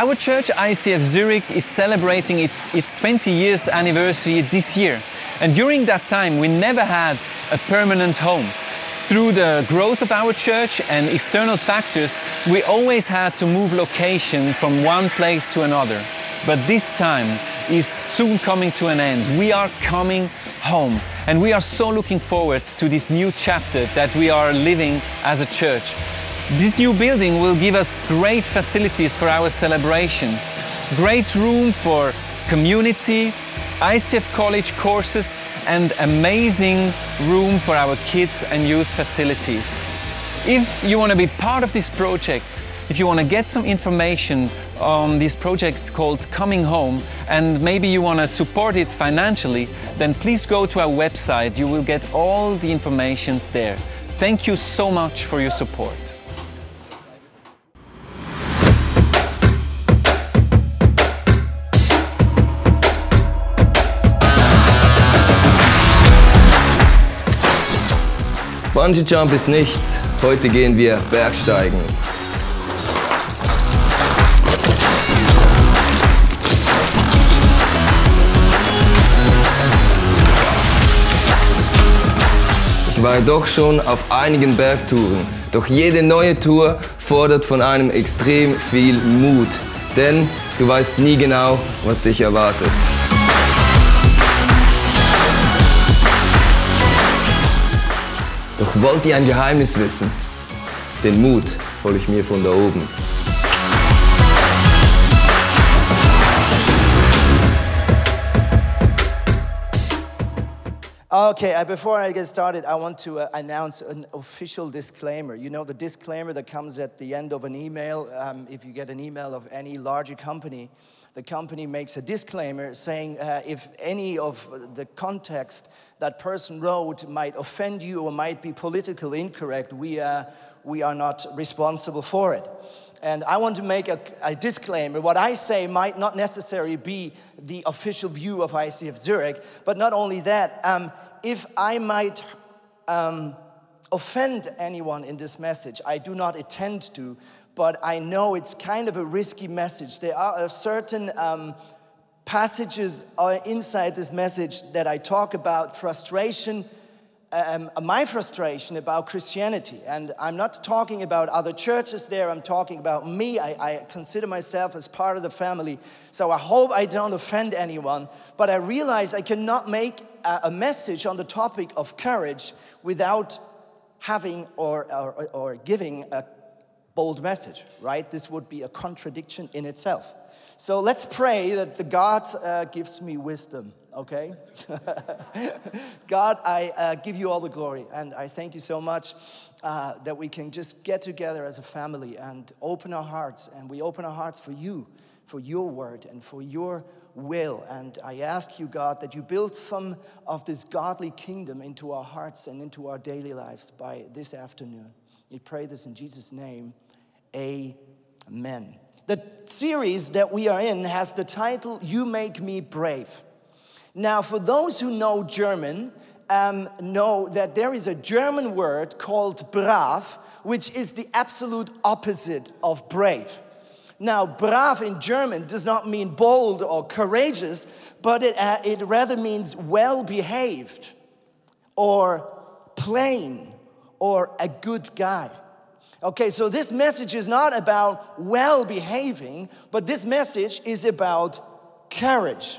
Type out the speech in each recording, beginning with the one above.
Our church, ICF Zurich, is celebrating its, its 20 years anniversary this year. And during that time, we never had a permanent home. Through the growth of our church and external factors, we always had to move location from one place to another. But this time is soon coming to an end. We are coming home. And we are so looking forward to this new chapter that we are living as a church. This new building will give us great facilities for our celebrations, great room for community, ICF College courses, and amazing room for our kids and youth facilities. If you want to be part of this project, if you want to get some information on this project called Coming Home and maybe you want to support it financially, then please go to our website. You will get all the informations there. Thank you so much for your support. Bungee Jump ist nichts. Heute gehen wir Bergsteigen. Ich war doch schon auf einigen Bergtouren, doch jede neue Tour fordert von einem extrem viel Mut, denn du weißt nie genau, was dich erwartet. Doch wollt ihr ein Geheimnis wissen? Den Mut hole ich mir von da oben. Okay, uh, before I get started, I want to uh, announce an official disclaimer. You know, the disclaimer that comes at the end of an email, um, if you get an email of any larger company, the company makes a disclaimer saying uh, if any of the context that person wrote might offend you or might be politically incorrect, we, uh, we are not responsible for it. And I want to make a, a, disclaimer. What I say might not necessarily be the official view of ICF Zurich, but not only that, um, if I might um, offend anyone in this message, I do not intend to, but I know it's kind of a risky message. There are certain um, passages uh, inside this message that I talk about frustration um, my frustration about Christianity. And I'm not talking about other churches there, I'm talking about me. I, I, consider myself as part of the family. So I hope I don't offend anyone. But I realize I cannot make a, a message on the topic of courage without having or, or, or giving a bold message, right? This would be a contradiction in itself. So let's pray that the God uh, gives me wisdom okay? God, I uh, give you all the glory, and I thank you so much uh, that we can just get together as a family and open our hearts, and we open our hearts for you, for your word, and for your will. And I ask you, God, that you build some of this godly kingdom into our hearts and into our daily lives by this afternoon. We pray this in Jesus' name. Amen. The series that we are in has the title, You Make Me Brave. Now, for those who know German, um, know that there is a German word called brav, which is the absolute opposite of brave. Now, brav in German does not mean bold or courageous, but it, uh, it rather means well behaved or plain or a good guy. Okay, so this message is not about well behaving, but this message is about courage.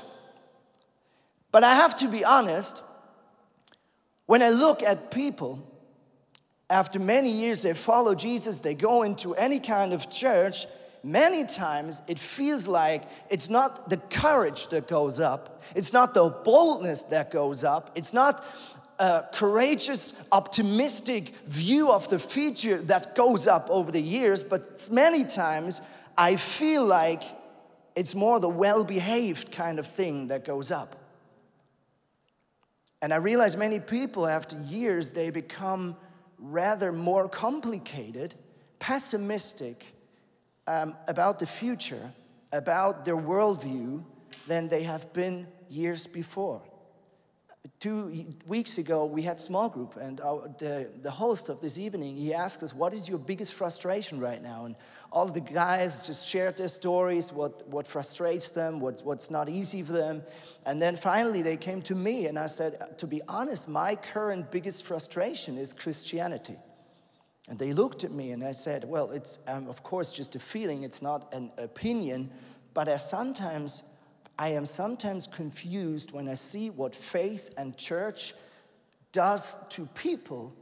But I have to be honest, when I look at people, after many years they follow Jesus, they go into any kind of church, many times it feels like it's not the courage that goes up, it's not the boldness that goes up, it's not a courageous, optimistic view of the future that goes up over the years, but many times I feel like it's more the well behaved kind of thing that goes up. And I realize many people, after years, they become rather more complicated, pessimistic um, about the future, about their worldview, than they have been years before. Two weeks ago, we had small group, and our, the, the host of this evening, he asked us, what is your biggest frustration right now? And all the guys just shared their stories, what, what frustrates them, what's, what's not easy for them. And then finally, they came to me, and I said, to be honest, my current biggest frustration is Christianity. And they looked at me, and I said, well, it's, um, of course, just a feeling, it's not an opinion, but I sometimes I am sometimes confused when I see what faith and church does to people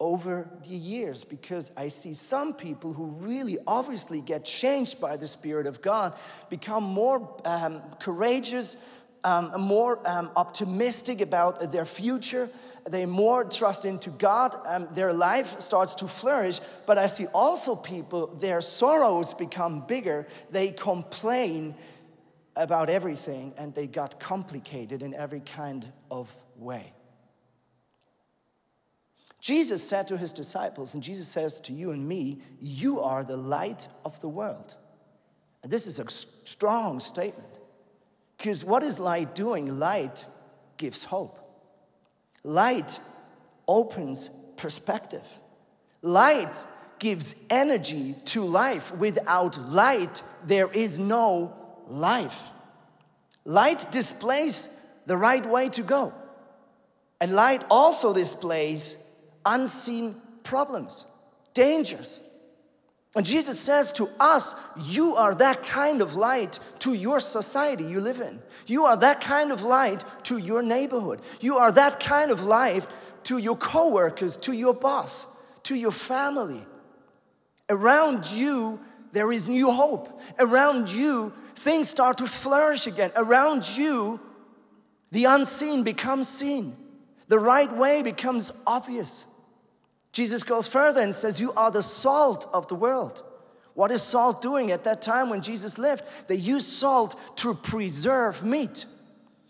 over the years because I see some people who really obviously get changed by the Spirit of God become more um, courageous, um, more um, optimistic about their future. They more trust into God. Um, their life starts to flourish. But I see also people, their sorrows become bigger. They complain about everything and they got complicated in every kind of way. Jesus said to his disciples, and Jesus says to you and me, You are the light of the world. And this is a strong statement. Because what is light doing? Light gives hope. Light opens perspective. Light gives energy to life. Without light, there is no life. Light displays the right way to go. And light also displays unseen problems, dangers. And Jesus says to us, You are that kind of light to your society you live in. You are that kind of light to your neighborhood. You are that kind of light to your coworkers, to your boss, to your family. Around you, there is new hope. Around you, things start to flourish again. Around you, the unseen becomes seen, the right way becomes obvious. Jesus goes further and says, You are the salt of the world. What is salt doing at that time when Jesus lived? They used salt to preserve meat.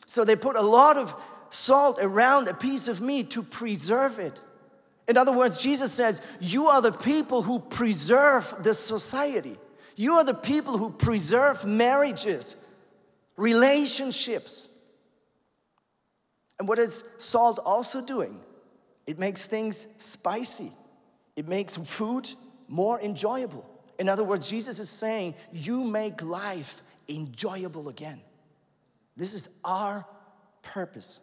So they put a lot of salt around a piece of meat to preserve it. In other words, Jesus says, You are the people who preserve the society. You are the people who preserve marriages, relationships. And what is salt also doing? It makes things spicy, it makes food more enjoyable. In other words, Jesus is saying, You make life enjoyable again. This is our purpose.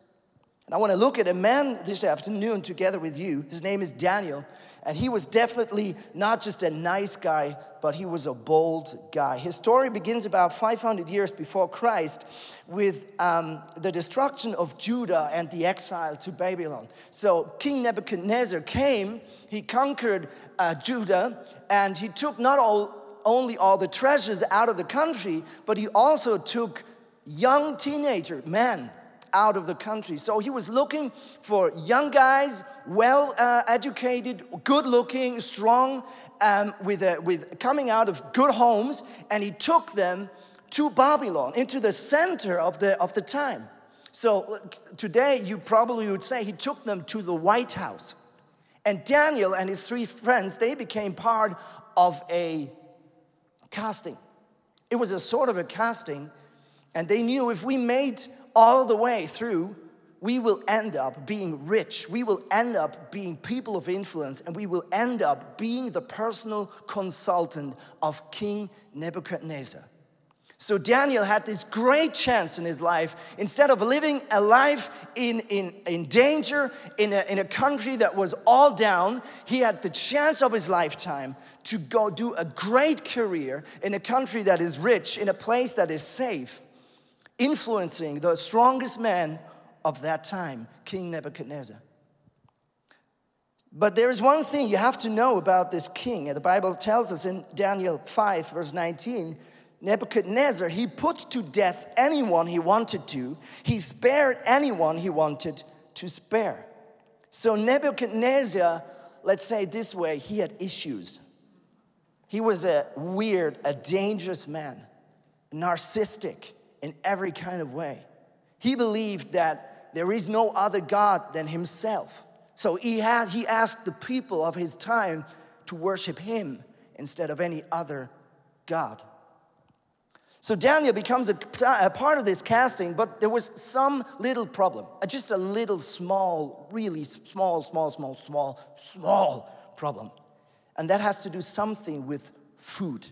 And I want to look at a man this afternoon together with you. His name is Daniel. And he was definitely not just a nice guy, but he was a bold guy. His story begins about 500 years before Christ with um, the destruction of Judah and the exile to Babylon. So King Nebuchadnezzar came, he conquered uh, Judah, and he took not all, only all the treasures out of the country, but he also took young teenager men out of the country. So he was looking for young guys, well uh, educated, good looking, strong, um, with, a, with coming out of good homes, and he took them to Babylon, into the center of the, of the time. So today, you probably would say he took them to the White House. And Daniel and his three friends, they became part of a casting. It was a sort of a casting, and they knew if we made all the way through, we will end up being rich. We will end up being people of influence, and we will end up being the personal consultant of King Nebuchadnezzar. So Daniel had this great chance in his life. Instead of living a life in, in, in danger, in a, in a country that was all down, he had the chance of his lifetime to go do a great career in a country that is rich, in a place that is safe influencing the strongest man of that time, King Nebuchadnezzar. But there is one thing you have to know about this king. And the Bible tells us in Daniel 5, verse 19 Nebuchadnezzar, he put to death anyone he wanted to, he spared anyone he wanted to spare. So, Nebuchadnezzar, let's say this way, he had issues. He was a weird, a dangerous man, narcissistic in every kind of way. He believed that there is no other God than himself. So he, had, he asked the people of his time to worship him instead of any other God. So Daniel becomes a, a, part of this casting, but there was some little problem, uh, just a little small, really small, small, small, small, small problem. And that has to do something with food.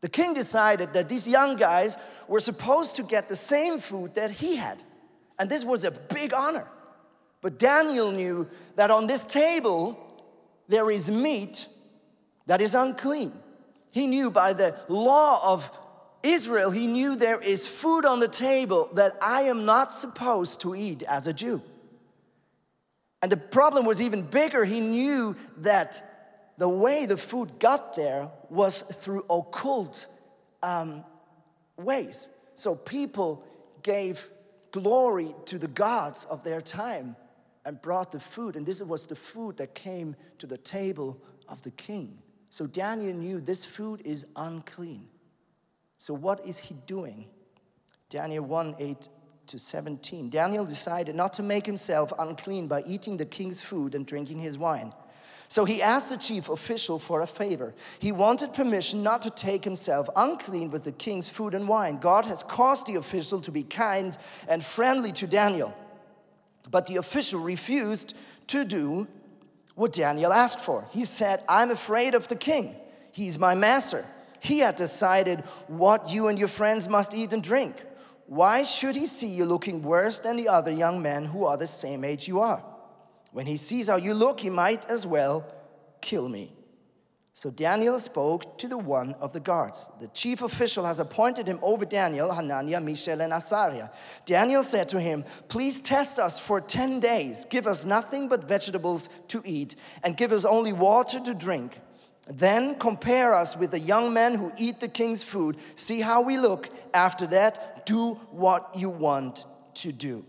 The king decided that these young guys were supposed to get the same food that he had. And this was a big honor. But Daniel knew that on this table there is meat that is unclean. He knew by the law of Israel, he knew there is food on the table that I am not supposed to eat as a Jew. And the problem was even bigger. He knew that the way the food got there was through occult um, ways. So people gave glory to the gods of their time and brought the food. And this was the food that came to the table of the king. So Daniel knew this food is unclean. So, what is he doing? Daniel 1 8 to 17. Daniel decided not to make himself unclean by eating the king's food and drinking his wine. So he asked the chief official for a favor. He wanted permission not to take himself unclean with the king's food and wine. God has caused the official to be kind and friendly to Daniel. But the official refused to do what Daniel asked for. He said, I'm afraid of the king. He's my master. He had decided what you and your friends must eat and drink. Why should he see you looking worse than the other young men who are the same age you are? When he sees how you look, he might as well kill me. So Daniel spoke to the one of the guards. The chief official has appointed him over Daniel, Hananiah, Mishael, and Azariah. Daniel said to him, Please test us for 10 days. Give us nothing but vegetables to eat, and give us only water to drink. Then compare us with the young men who eat the king's food. See how we look. After that, do what you want to do.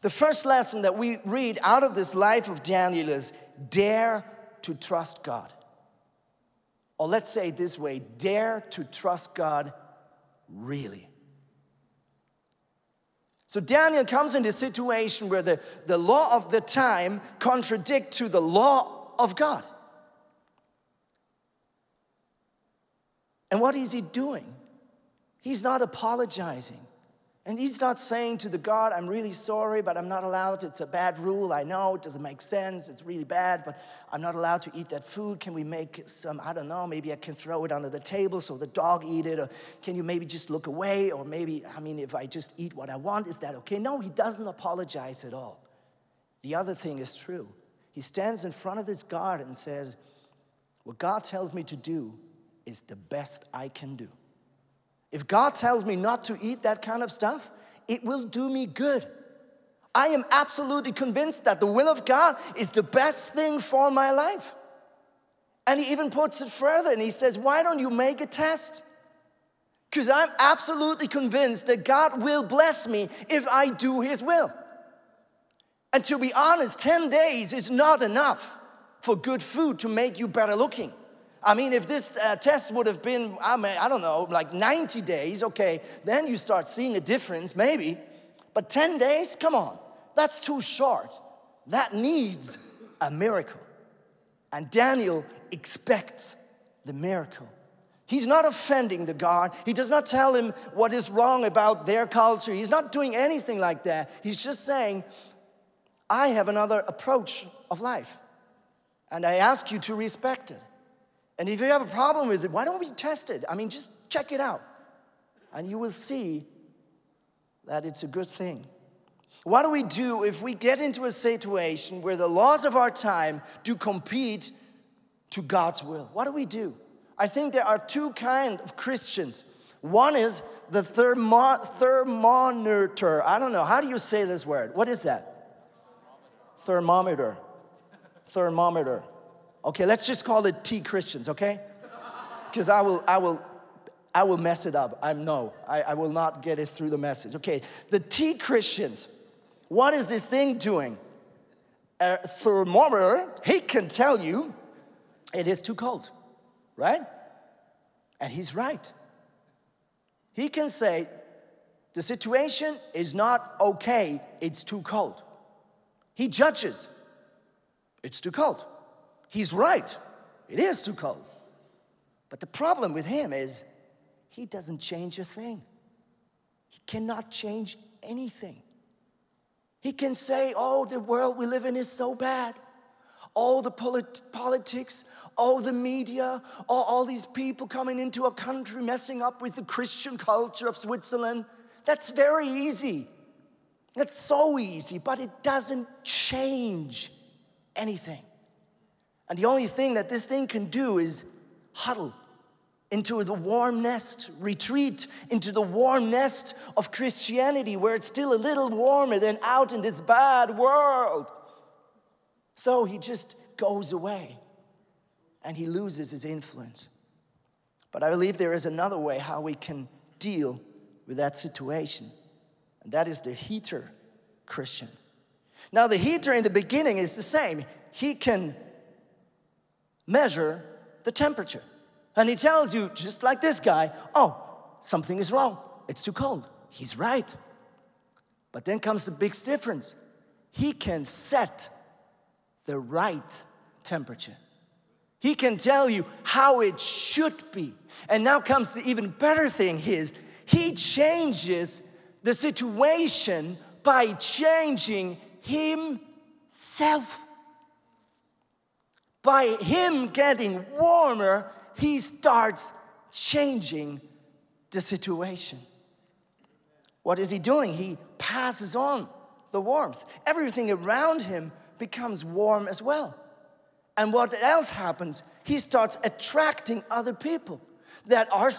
The first lesson that we read out of this life of Daniel is dare to trust God. Or let's say it this way dare to trust God really. So Daniel comes in this situation where the, the law of the time contradict to the law of God. And what is he doing? He's not apologizing. And he's not saying to the God, I'm really sorry, but I'm not allowed. It's a bad rule. I know it doesn't make sense. It's really bad, but I'm not allowed to eat that food. Can we make some, I don't know, maybe I can throw it under the table so the dog eat it? Or can you maybe just look away? Or maybe, I mean, if I just eat what I want, is that okay? No, he doesn't apologize at all. The other thing is true. He stands in front of this God and says, What God tells me to do, is the best I can do. If God tells me not to eat that kind of stuff, it will do me good. I am absolutely convinced that the will of God is the best thing for my life. And he even puts it further and he says, Why don't you make a test? Because I'm absolutely convinced that God will bless me if I do his will. And to be honest, 10 days is not enough for good food to make you better looking. I mean, if this uh, test would have been, I, mean, I don't know, like 90 days, okay, then you start seeing a difference, maybe. But 10 days, come on, that's too short. That needs a miracle. And Daniel expects the miracle. He's not offending the God. He does not tell him what is wrong about their culture. He's not doing anything like that. He's just saying, I have another approach of life, and I ask you to respect it. And if you have a problem with it, why don't we test it? I mean, just check it out. And you will see that it's a good thing. What do we do if we get into a situation where the laws of our time do compete to God's will? What do we do? I think there are two kinds of Christians. One is the thermo- thermometer. I don't know. How do you say this word? What is that? Thermometer. Thermometer. Okay, let's just call it T Christians, okay? Because I will, I will, I will mess it up. I know. I, I will not get it through the message. Okay, the T Christians. What is this thing doing? A thermometer, he can tell you it is too cold, right? And he's right. He can say, the situation is not okay, it's too cold. He judges, it's too cold. He's right. It is too cold. But the problem with him is he doesn't change a thing. He cannot change anything. He can say, Oh, the world we live in is so bad. All the polit- politics, all the media, all, all these people coming into a country messing up with the Christian culture of Switzerland. That's very easy. That's so easy, but it doesn't change anything. And the only thing that this thing can do is huddle into the warm nest, retreat into the warm nest of Christianity where it's still a little warmer than out in this bad world. So he just goes away and he loses his influence. But I believe there is another way how we can deal with that situation, and that is the heater Christian. Now, the heater in the beginning is the same. He can measure the temperature. And he tells you, just like this guy, oh, something is wrong. It's too cold. He's right. But then comes the big difference. He can set the right temperature. He can tell you how it should be. And now comes the even better thing is he changes the situation by changing himself. By him getting warmer, he starts changing the situation. What is he doing? He passes on the warmth. Everything around him becomes warm as well. And what else happens? He starts attracting other people that are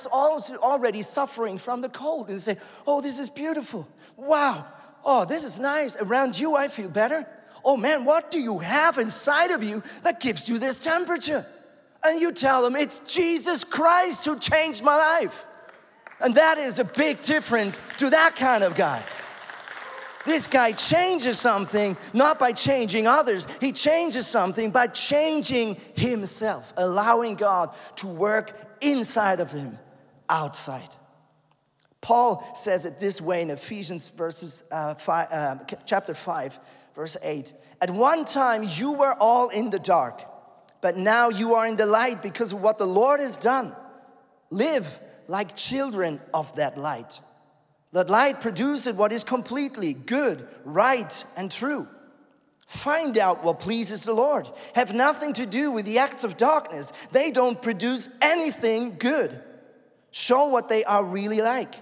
already suffering from the cold and say, Oh, this is beautiful. Wow. Oh, this is nice. Around you, I feel better. Oh man, what do you have inside of you that gives you this temperature? And you tell them, It's Jesus Christ who changed my life. And that is a big difference to that kind of guy. This guy changes something not by changing others, he changes something by changing himself, allowing God to work inside of him, outside. Paul says it this way in Ephesians verses, uh, five, uh, chapter 5, verse 8. At one time you were all in the dark, but now you are in the light because of what the Lord has done. Live like children of that light. That light produces what is completely good, right, and true. Find out what pleases the Lord. Have nothing to do with the acts of darkness. They don't produce anything good. Show what they are really like.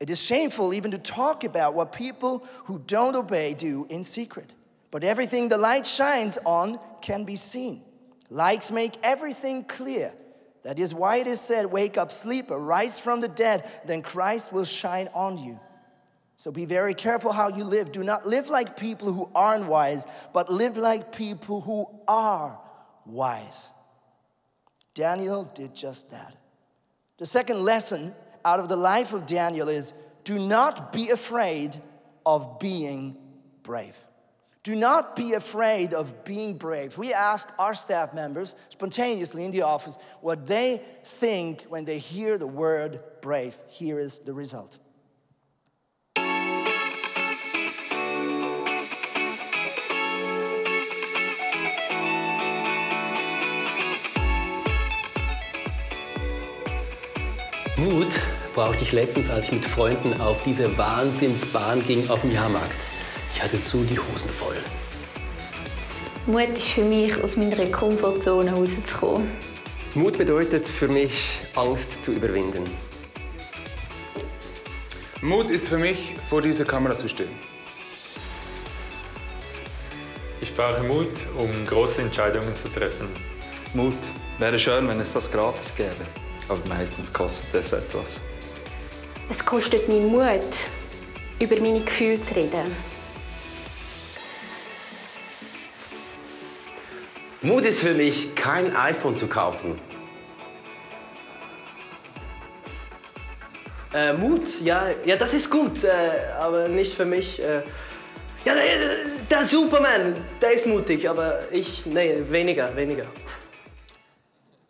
It is shameful even to talk about what people who don't obey do in secret. But everything the light shines on can be seen. Lights make everything clear. That is why it is said, Wake up, sleeper, rise from the dead, then Christ will shine on you. So be very careful how you live. Do not live like people who aren't wise, but live like people who are wise. Daniel did just that. The second lesson out of the life of Daniel is do not be afraid of being brave. Do not be afraid of being brave. We ask our staff members spontaneously in the office what they think when they hear the word brave. Here is the result. Mut brauchte ich letztens, als ich mit Freunden auf diese Wahnsinnsbahn ging auf dem Jahrmarkt. Ich hatte so die Hosen voll. Mut ist für mich, aus meiner Komfortzone rauszukommen. Mut bedeutet für mich, Angst zu überwinden. Mut ist für mich, vor dieser Kamera zu stehen. Ich brauche Mut, um große Entscheidungen zu treffen. Mut. Wäre schön, wenn es das gratis gäbe. Aber meistens kostet es etwas. Es kostet mir Mut, über meine Gefühle zu reden. Mut ist für mich, kein iPhone zu kaufen. Äh, Mut, ja, ja, das ist gut, äh, aber nicht für mich. Äh, ja, der, der, Superman, der ist mutig, aber ich, nee, weniger, weniger.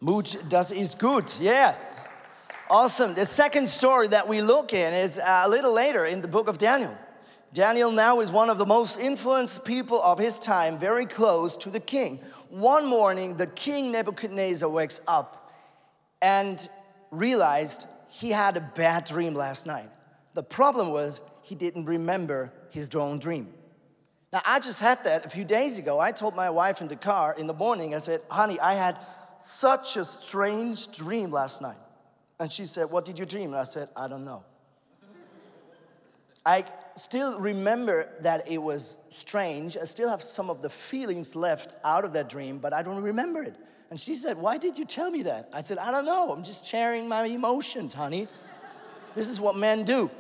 Mut, das ist gut, yeah. Awesome. The second story that we look in is uh, a little later in the book of Daniel. Daniel now is one of the most influenced people of his time, very close to the king. One morning, the king Nebuchadnezzar wakes up and realized he had a bad dream last night. The problem was he didn't remember his own dream. Now, I just had that a few days ago. I told my wife in the car in the morning, I said, honey, I had such a strange dream last night. And she said, What did you dream? And I said, I don't know. I still remember that it was strange. I still have some of the feelings left out of that dream, but I don't remember it. And she said, Why did you tell me that? I said, I don't know. I'm just sharing my emotions, honey. This is what men do.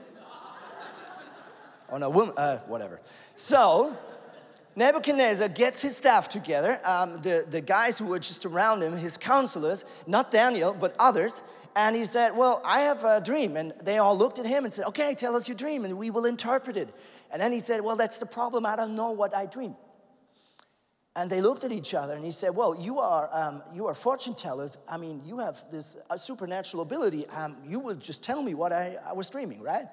Oh, no, woman, uh, whatever. So, Nebuchadnezzar gets his staff together, um, the, the guys who were just around him, his counselors, not Daniel, but others, and he said, Well, I have a dream. And they all looked at him and said, Okay, tell us your dream, and we will interpret it. And then he said, Well, that's the problem. I don't know what I dream. And they looked at each other and he said, Well, you are, um, you are fortune tellers. I mean, you have this uh, supernatural ability. Um, you will just tell me what I, I was dreaming, right?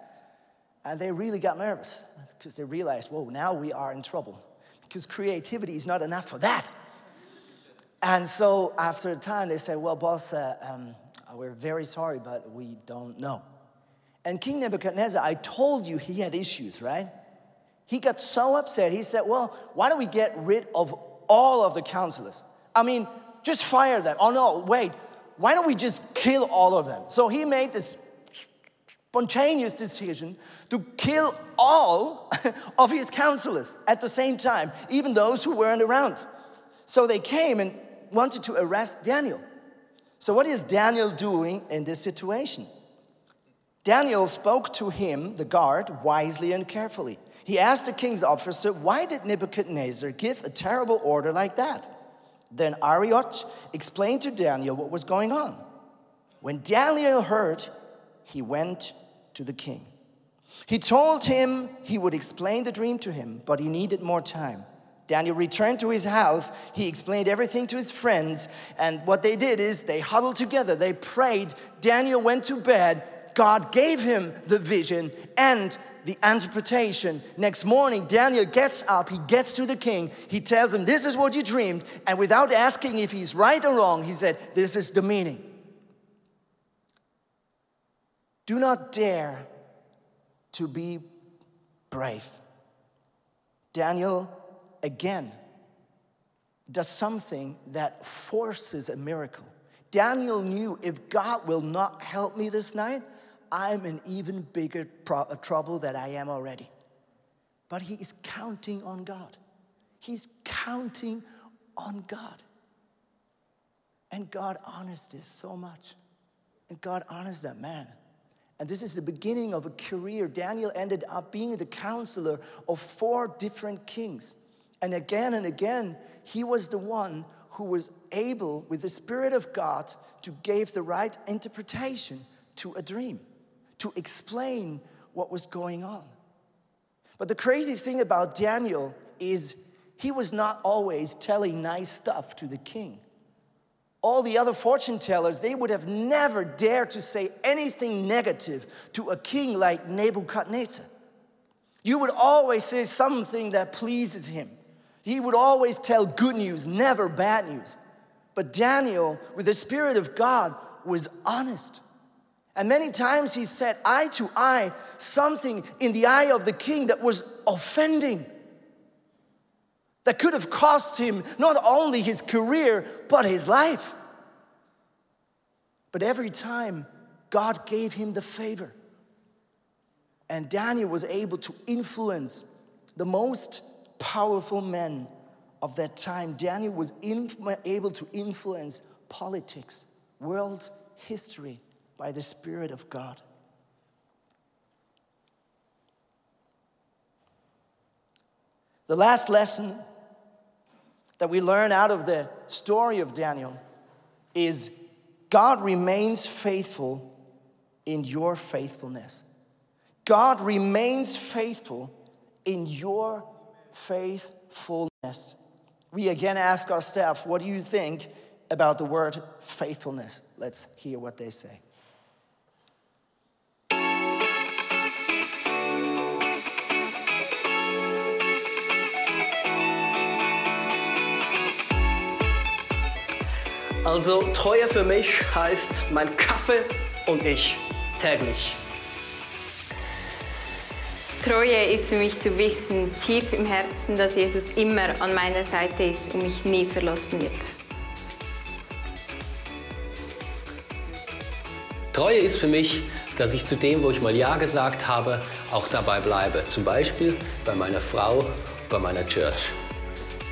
And they really got nervous because they realized, Whoa, now we are in trouble because creativity is not enough for that. And so after a time, they said, Well, boss, uh, um, Uh, we're very sorry, but we don't know. And King Nebuchadnezzar, I told you he had issues, right? He got so upset, he said, Well, why don't we get rid of all of the counselors? I mean, just fire them. Oh no, wait, why don't we just kill all of them? So he made this spontaneous decision to kill all of his counselors at the same time, even those who weren't around. So they came and wanted to arrest Daniel. So, what is Daniel doing in this situation? Daniel spoke to him, the guard, wisely and carefully. He asked the king's officer, Why did Nebuchadnezzar give a terrible order like that? Then Arioch explained to Daniel what was going on. When Daniel heard, he went to the king. He told him he would explain the dream to him, but he needed more time. Daniel returned to his house. He explained everything to his friends. And what they did is they huddled together, they prayed. Daniel went to bed. God gave him the vision and the interpretation. Next morning, Daniel gets up, he gets to the king, he tells him, This is what you dreamed. And without asking if he's right or wrong, he said, This is the meaning. Do not dare to be brave. Daniel, again, does something that forces a miracle. Daniel knew if God will not help me this night, I'm in even bigger pro- trouble than I am already. But he is counting on God. He's counting on God. And God honors this so much. And God honors that man. And this is the beginning of a career. Daniel ended up being the counselor of four different kings. And again and again, he was the one who was able, with the Spirit of God, to give the right interpretation to a dream, to explain what was going on. But the crazy thing about Daniel is he was not always telling nice stuff to the king all the other fortune tellers, they would have never dared to say anything negative to a king like Nebuchadnezzar. You would always say something that pleases him. He would always tell good news, never bad news. But Daniel, with the Spirit of God, was honest. And many times he said eye to eye something in the eye of the king that was offending that could have cost him not only his career, but his life. But every time, God gave him the favor. And Daniel was able to influence the most powerful men of that time. Daniel was able to influence politics, world history by the Spirit of God. The last lesson that we learn out of the story of Daniel is God remains faithful in your faithfulness. God remains faithful in your faithfulness. We again ask our staff, what do you think about the word faithfulness? Let's hear what they say. Also teuer für mich heißt mein Kaffee und ich. täglich. Treue ist für mich zu wissen, tief im Herzen, dass Jesus immer an meiner Seite ist und mich nie verlassen wird. Treue ist für mich, dass ich zu dem, wo ich mal Ja gesagt habe, auch dabei bleibe. Zum Beispiel bei meiner Frau, bei meiner Church.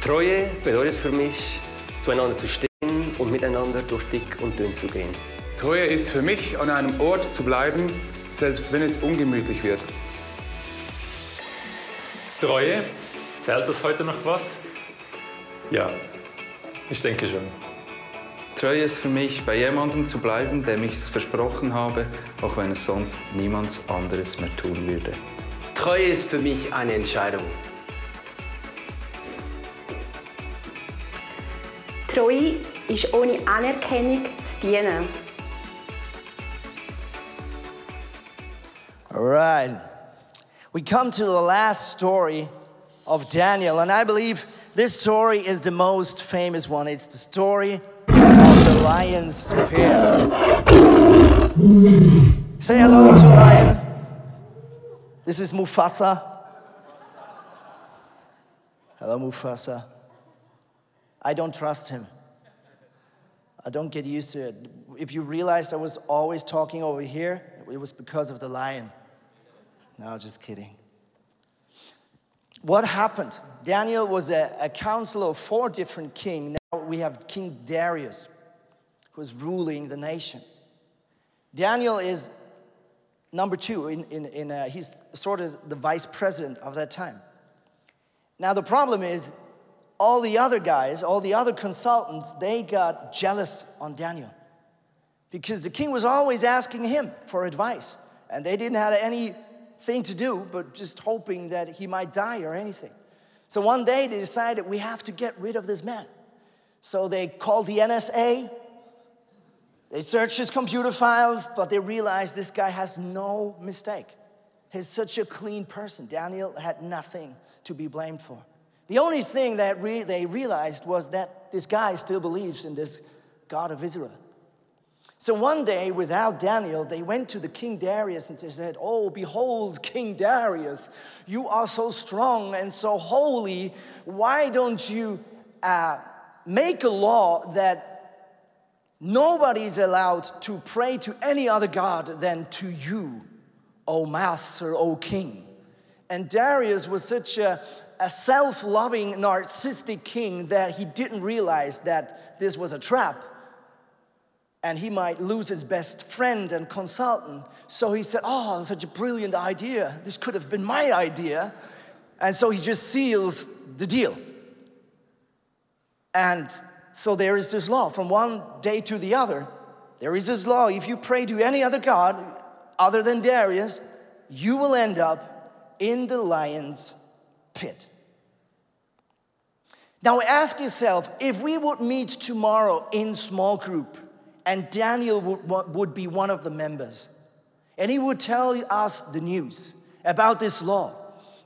Treue bedeutet für mich, zueinander zu stehen und miteinander durch dick und dünn zu gehen. Treue ist für mich, an einem Ort zu bleiben, selbst wenn es ungemütlich wird. Treue, zählt das heute noch was? Ja, ich denke schon. Treue ist für mich, bei jemandem zu bleiben, dem ich es versprochen habe, auch wenn es sonst niemand anderes mehr tun würde. Treue ist für mich eine Entscheidung. Treue ist ohne Anerkennung zu dienen. All right. We come to the last story of Daniel, and I believe this story is the most famous one. It's the story of the lion's pair. Say hello to lion. This is Mufasa. Hello, Mufasa. I don't trust him. I don't get used to it. If you realized I was always talking over here, it was because of the lion. No, just kidding. What happened? Daniel was a, a counselor of four different kings. Now we have King Darius, who is ruling the nation. Daniel is number two, in, in, in uh, he's sort of the vice president of that time. Now, the problem is, all the other guys, all the other consultants, they got jealous on Daniel because the king was always asking him for advice, and they didn't have any thing to do but just hoping that he might die or anything. So one day they decided we have to get rid of this man. So they called the NSA. They searched his computer files, but they realized this guy has no mistake. He's such a clean person. Daniel had nothing to be blamed for. The only thing that re- they realized was that this guy still believes in this God of Israel. So one day, without Daniel, they went to the King Darius and they said, Oh, behold, King Darius, you are so strong and so holy. Why don't you uh, make a law that nobody is allowed to pray to any other God than to you, O Master, O King? And Darius was such a, a self loving, narcissistic king that he didn't realize that this was a trap and he might lose his best friend and consultant. So he said, Oh, such a brilliant idea. This could have been my idea. And so he just seals the deal. And so there is this law from one day to the other. There is this law. If you pray to any other God other than Darius, you will end up in the lion's pit. Now ask yourself if we would meet tomorrow in small group, and Daniel would, would be one of the members. And he would tell us the news about this law,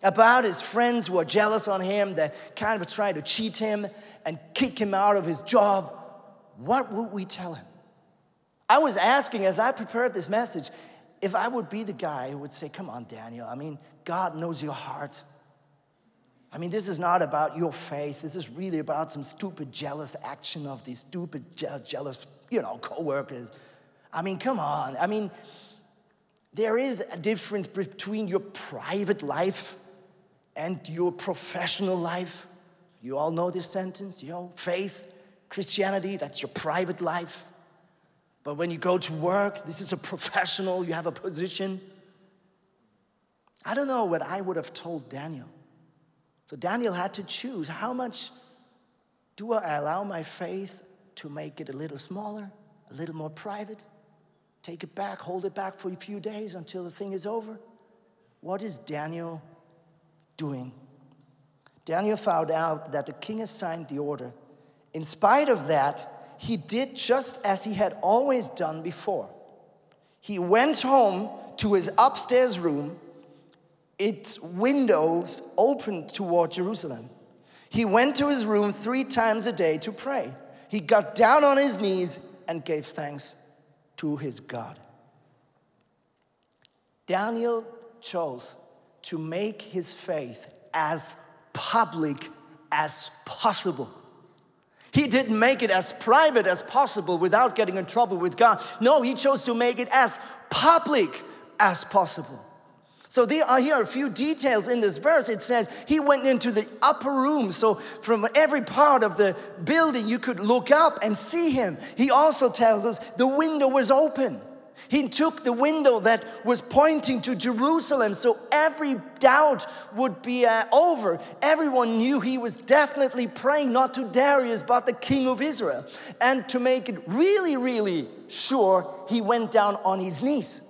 about his friends who are jealous on him, that kind of try to cheat him and kick him out of his job. What would we tell him? I was asking as I prepared this message if I would be the guy who would say, Come on, Daniel, I mean, God knows your heart. I mean, this is not about your faith. This is really about some stupid, jealous action of these stupid, je- jealous, you know, coworkers. I mean, come on. I mean, there is a difference between your private life and your professional life. You all know this sentence, you know, faith, Christianity, that's your private life. But when you go to work, this is a professional, you have a position. I don't know what I would have told Daniel. So Daniel had to choose how much do I allow my faith to make it a little smaller, a little more private? Take it back, hold it back for a few days until the thing is over? What is Daniel doing? Daniel found out that the king has signed the order. In spite of that, he did just as he had always done before. He went home to his upstairs room its windows opened toward Jerusalem. He went to his room three times a day to pray. He got down on his knees and gave thanks to his God. Daniel chose to make his faith as public as possible. He didn't make it as private as possible without getting in trouble with God. No, he chose to make it as public as possible. So there are here a few details in this verse. It says he went into the upper room. So from every part of the building, you could look up and see him. He also tells us the window was open. He took the window that was pointing to Jerusalem, so every doubt would be uh, over. Everyone knew he was definitely praying not to Darius, but the king of Israel. And to make it really, really sure, he went down on his knees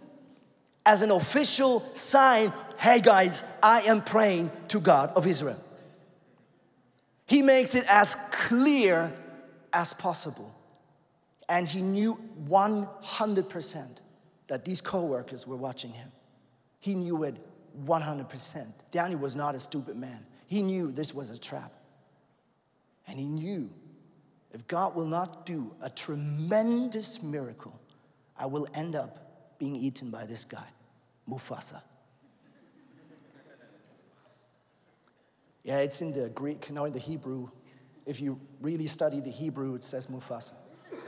as an official sign hey guys, I am praying to God of Israel. He makes it as clear as possible. And he knew 100% that these co-workers were watching him. He knew it 100%. Daniel was not a stupid man. He knew this was a trap. And he knew if God will not do a tremendous miracle, I will end up being eaten by this guy, Mufasa. Yeah, it's in the Greek, now in the Hebrew. If you really study the Hebrew, it says Mufasa.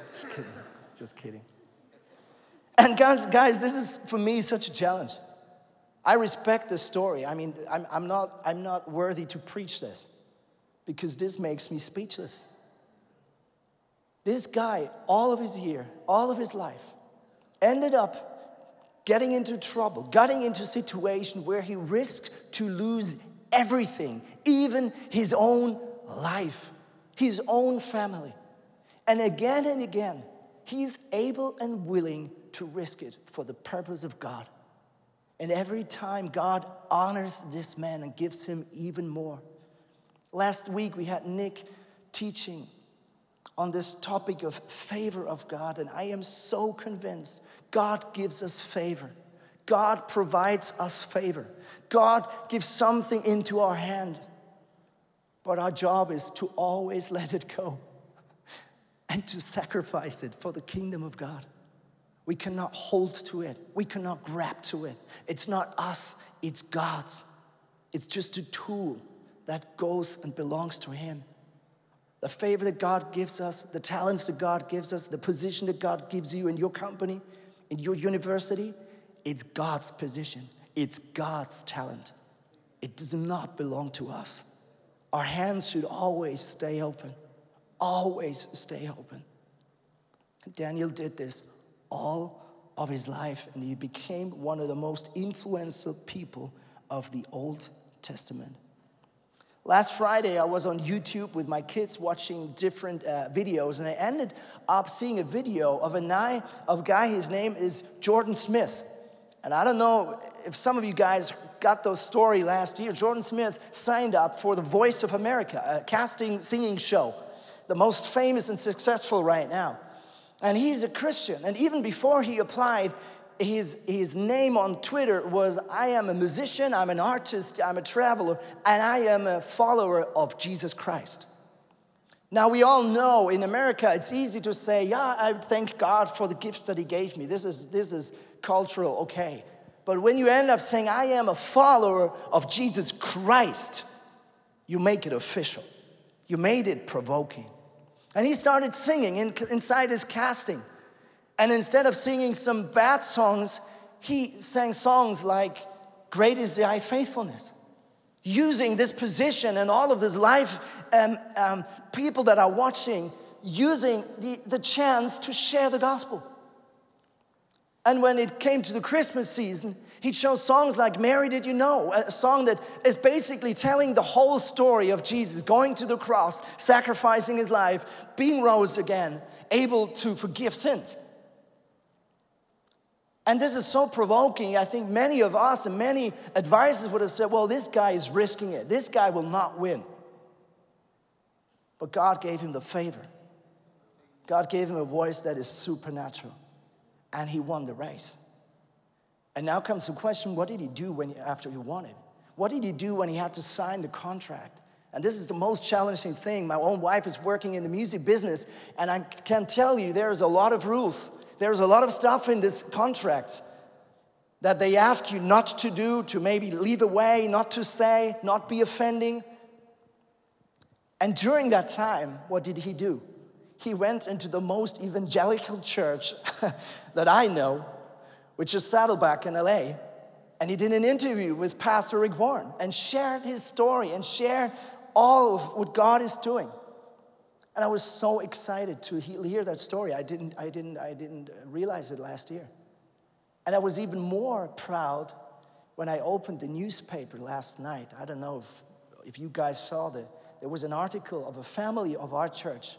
Just kidding, just kidding. And guys, guys, this is for me such a challenge. I respect this story. I mean, I'm, I'm, not, I'm not worthy to preach this because this makes me speechless. This guy, all of his year, all of his life, ended up getting into trouble, getting into situation where he risked to lose everything, even his own life, his own family. And again and again, he's able and willing to risk it for the purpose of God. And every time God honors this man and gives him even more. Last week we had Nick teaching on this topic of favor of God, and I am so convinced God gives us favor. God provides us favor. God gives something into our hand. But our job is to always let it go and to sacrifice it for the kingdom of God. We cannot hold to it. We cannot grab to it. It's not us, it's God's. It's just a tool that goes and belongs to Him. The favor that God gives us, the talents that God gives us, the position that God gives you in your company, in your university, it's God's position. It's God's talent. It does not belong to us. Our hands should always stay open, always stay open. Daniel did this all of his life, and he became one of the most influential people of the Old Testament. Last Friday, I was on YouTube with my kids watching different uh, videos, and I ended up seeing a video of a guy, of a guy. His name is Jordan Smith, and I don't know if some of you guys got those story last year. Jordan Smith signed up for the Voice of America, a casting singing show, the most famous and successful right now. And he's a Christian. And even before he applied, his, his name on Twitter was I am a musician, I'm an artist, I'm a traveler, and I am a follower of Jesus Christ. Now, we all know in America it's easy to say, Yeah, I thank God for the gifts that He gave me. This is, this is cultural, okay. But when you end up saying, I am a follower of Jesus Christ, you make it official. You made it provoking. And he started singing in, inside his casting. And instead of singing some bad songs, he sang songs like, Great is thy faithfulness. Using this position and all of this life, um, um, people that are watching, using the, the chance to share the gospel. And when it came to the Christmas season, he chose songs like Mary Did You Know, a song that is basically telling the whole story of Jesus going to the cross, sacrificing his life, being rose again, able to forgive sins. And this is so provoking. I think many of us and many advisors would have said, well, this guy is risking it. This guy will not win. But God gave him the favor. God gave him a voice that is supernatural. And he won the race. And now comes the question what did he do when, after he won it? What did he do when he had to sign the contract? And this is the most challenging thing. My own wife is working in the music business, and I can tell you there's a lot of rules. There's a lot of stuff in this contract. that they ask you not to do, to maybe leave away, not to say, not be offending. And during that time, what did he do? He went into the most evangelical church that I know, which is Saddleback in LA. And he did an interview with Pastor Rick Warren and shared his story and shared all of what God is doing. And I was so excited to hear that story. I didn't, I didn't, I didn't realize it last year. And I was even more proud when I opened the newspaper last night. I don't know if, if you guys saw the, there was an article of a family of our church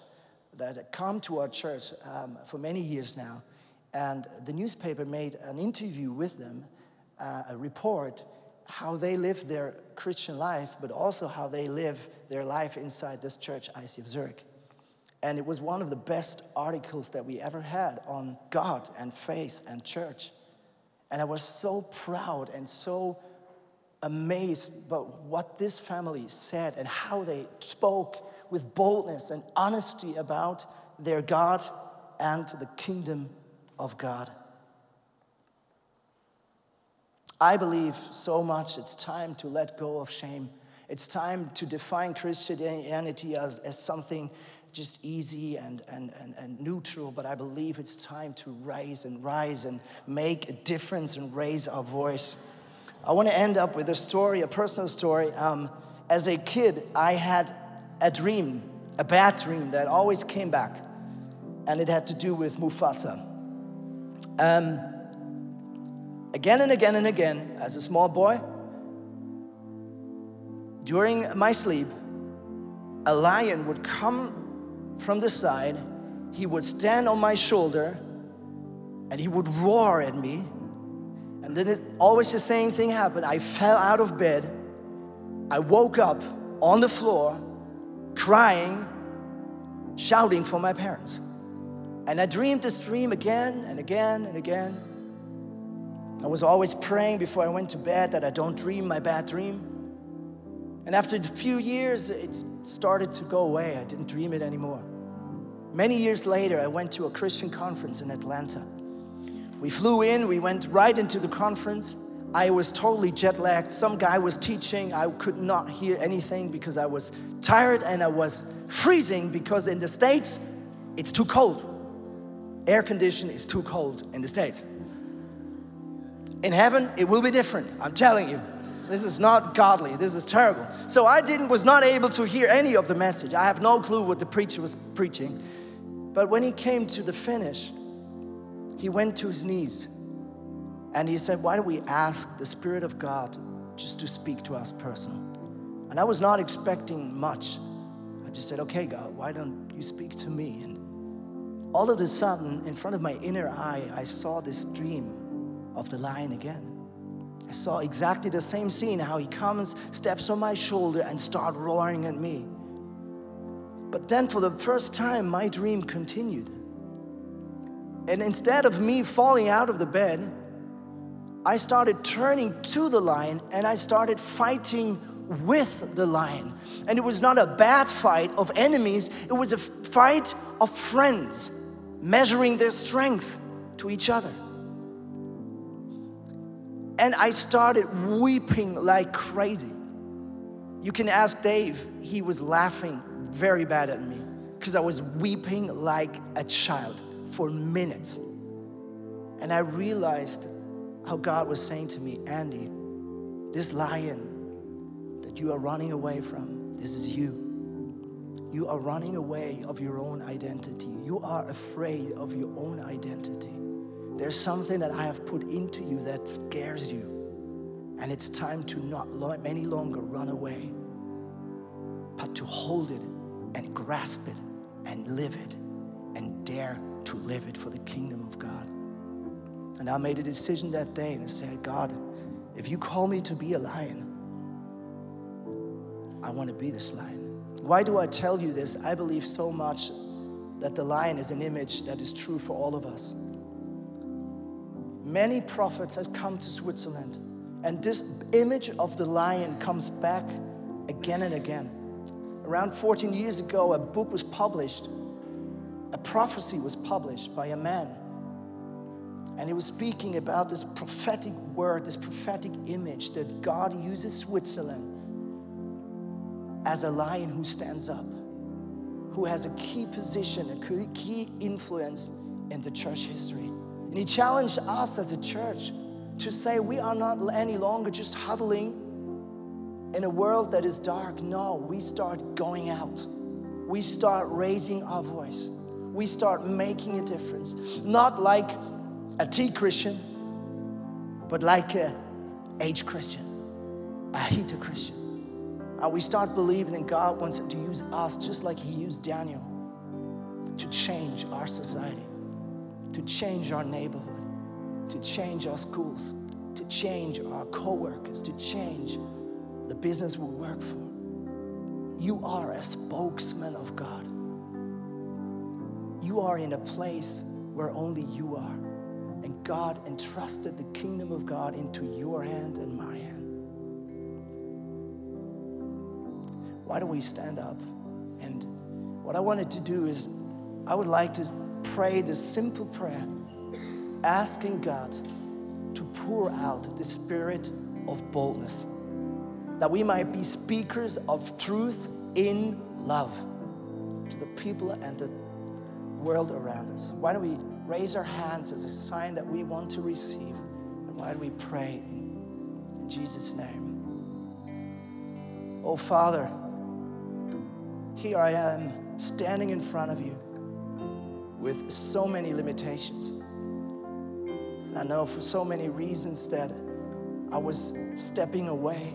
that had come to our church um, for many years now. And the newspaper made an interview with them, uh, a report, how they live their Christian life, but also how they live their life inside this church, ICF Zurich. And it was one of the best articles that we ever had on God and faith and church. And I was so proud and so amazed by what this family said and how they spoke with boldness and honesty about their God and the kingdom of God. I believe so much it's time to let go of shame. It's time to define Christianity as, as something just easy and, and, and, and neutral, but I believe it's time to rise and rise and make a difference and raise our voice. I want to end up with a story, a personal story. Um, as a kid, I had a dream, a bad dream that always came back, and it had to do with Mufasa. Um, again and again and again, as a small boy, during my sleep, a lion would come from the side, he would stand on my shoulder and he would roar at me. And then it, always the same thing happened. I fell out of bed. I woke up on the floor, crying, shouting for my parents. And I dreamed this dream again and again and again. I was always praying before I went to bed that I don't dream my bad dream. And after a few years, it started to go away. I didn't dream it anymore. Many years later, I went to a Christian conference in Atlanta. We flew in, we went right into the conference. I was totally jet lagged. Some guy was teaching. I could not hear anything because I was tired and I was freezing because in the States, it's too cold. Air condition is too cold in the States. In heaven, it will be different, I'm telling you. This is not godly. This is terrible. So I didn't was not able to hear any of the message. I have no clue what the preacher was preaching. But when he came to the finish, he went to his knees and he said, Why don't we ask the Spirit of God just to speak to us personal? And I was not expecting much. I just said, Okay, God, why don't you speak to me? And all of a sudden, in front of my inner eye, I saw this dream of the lion again. I saw exactly the same scene how he comes, steps on my shoulder, and start roaring at me. But then, for the first time, my dream continued. And instead of me falling out of the bed, I started turning to the lion and I started fighting with the lion. And it was not a bad fight of enemies, it was a fight of friends measuring their strength to each other. And I started weeping like crazy. You can ask Dave, he was laughing very bad at me because I was weeping like a child for minutes. And I realized how God was saying to me, Andy, this lion that you are running away from, this is you. You are running away of your own identity. You are afraid of your own identity. There's something that I have put into you that scares you. And it's time to not any longer run away, but to hold it and grasp it and live it and dare to live it for the kingdom of God. And I made a decision that day and I said, God, if you call me to be a lion, I want to be this lion. Why do I tell you this? I believe so much that the lion is an image that is true for all of us. Many prophets have come to Switzerland, and this image of the lion comes back again and again. Around 14 years ago, a book was published, a prophecy was published by a man And he was speaking about this prophetic word, this prophetic image that God uses Switzerland as a lion who stands up, who has a key position, a key influence in the church history. And he challenged us as a church to say we are not any longer just huddling in a world that is dark. No, we start going out. We start raising our voice. We start making a difference. Not like a T Christian, but like a H Christian, a Heta Christian. And we start believing that God wants to use us just like He used Daniel to change our society, to change our neighborhood, to change our schools, to change our co workers, to change the business we work for. You are a spokesman of God. You are in a place where only you are. And God entrusted the kingdom of God into your hand and my hand. Why don't we stand up? And what I wanted to do is, I would like to pray this simple prayer, asking God to pour out the spirit of boldness that we might be speakers of truth in love to the people and the world around us. Why don't we raise our hands as a sign that we want to receive? And why do we pray in, in Jesus' name? Oh, Father, here I am standing in front of you with so many limitations. And I know for so many reasons that I was stepping away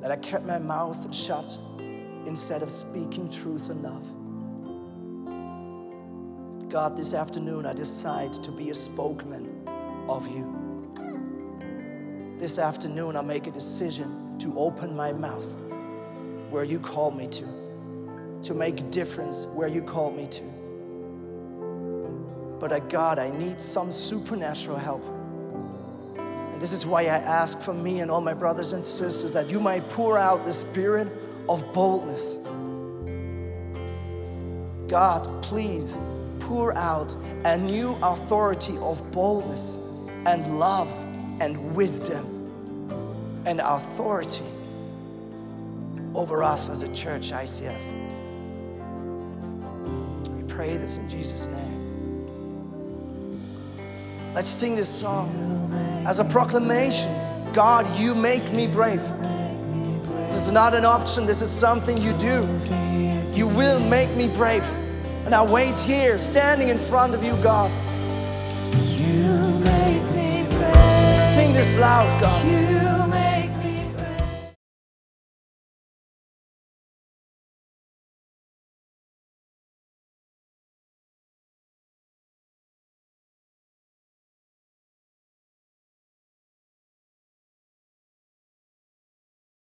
that I kept my mouth shut instead of speaking truth and love. God, this afternoon I decide to be a spokesman of you. This afternoon I make a decision to open my mouth where you call me to, to make a difference where you called me to. But God, I need some supernatural help. And this is why I ask for me and all my brothers and sisters that you might pour out the spirit of boldness. God, please pour out a new authority of boldness and love and wisdom and authority over us as a church, ICF. We pray this in Jesus' name. Let's sing this song as a proclamation God, you make me brave. This is not an option, this is something you do. You will make me brave. And I wait here, standing in front of you, God. You make me brave. Sing this loud, God.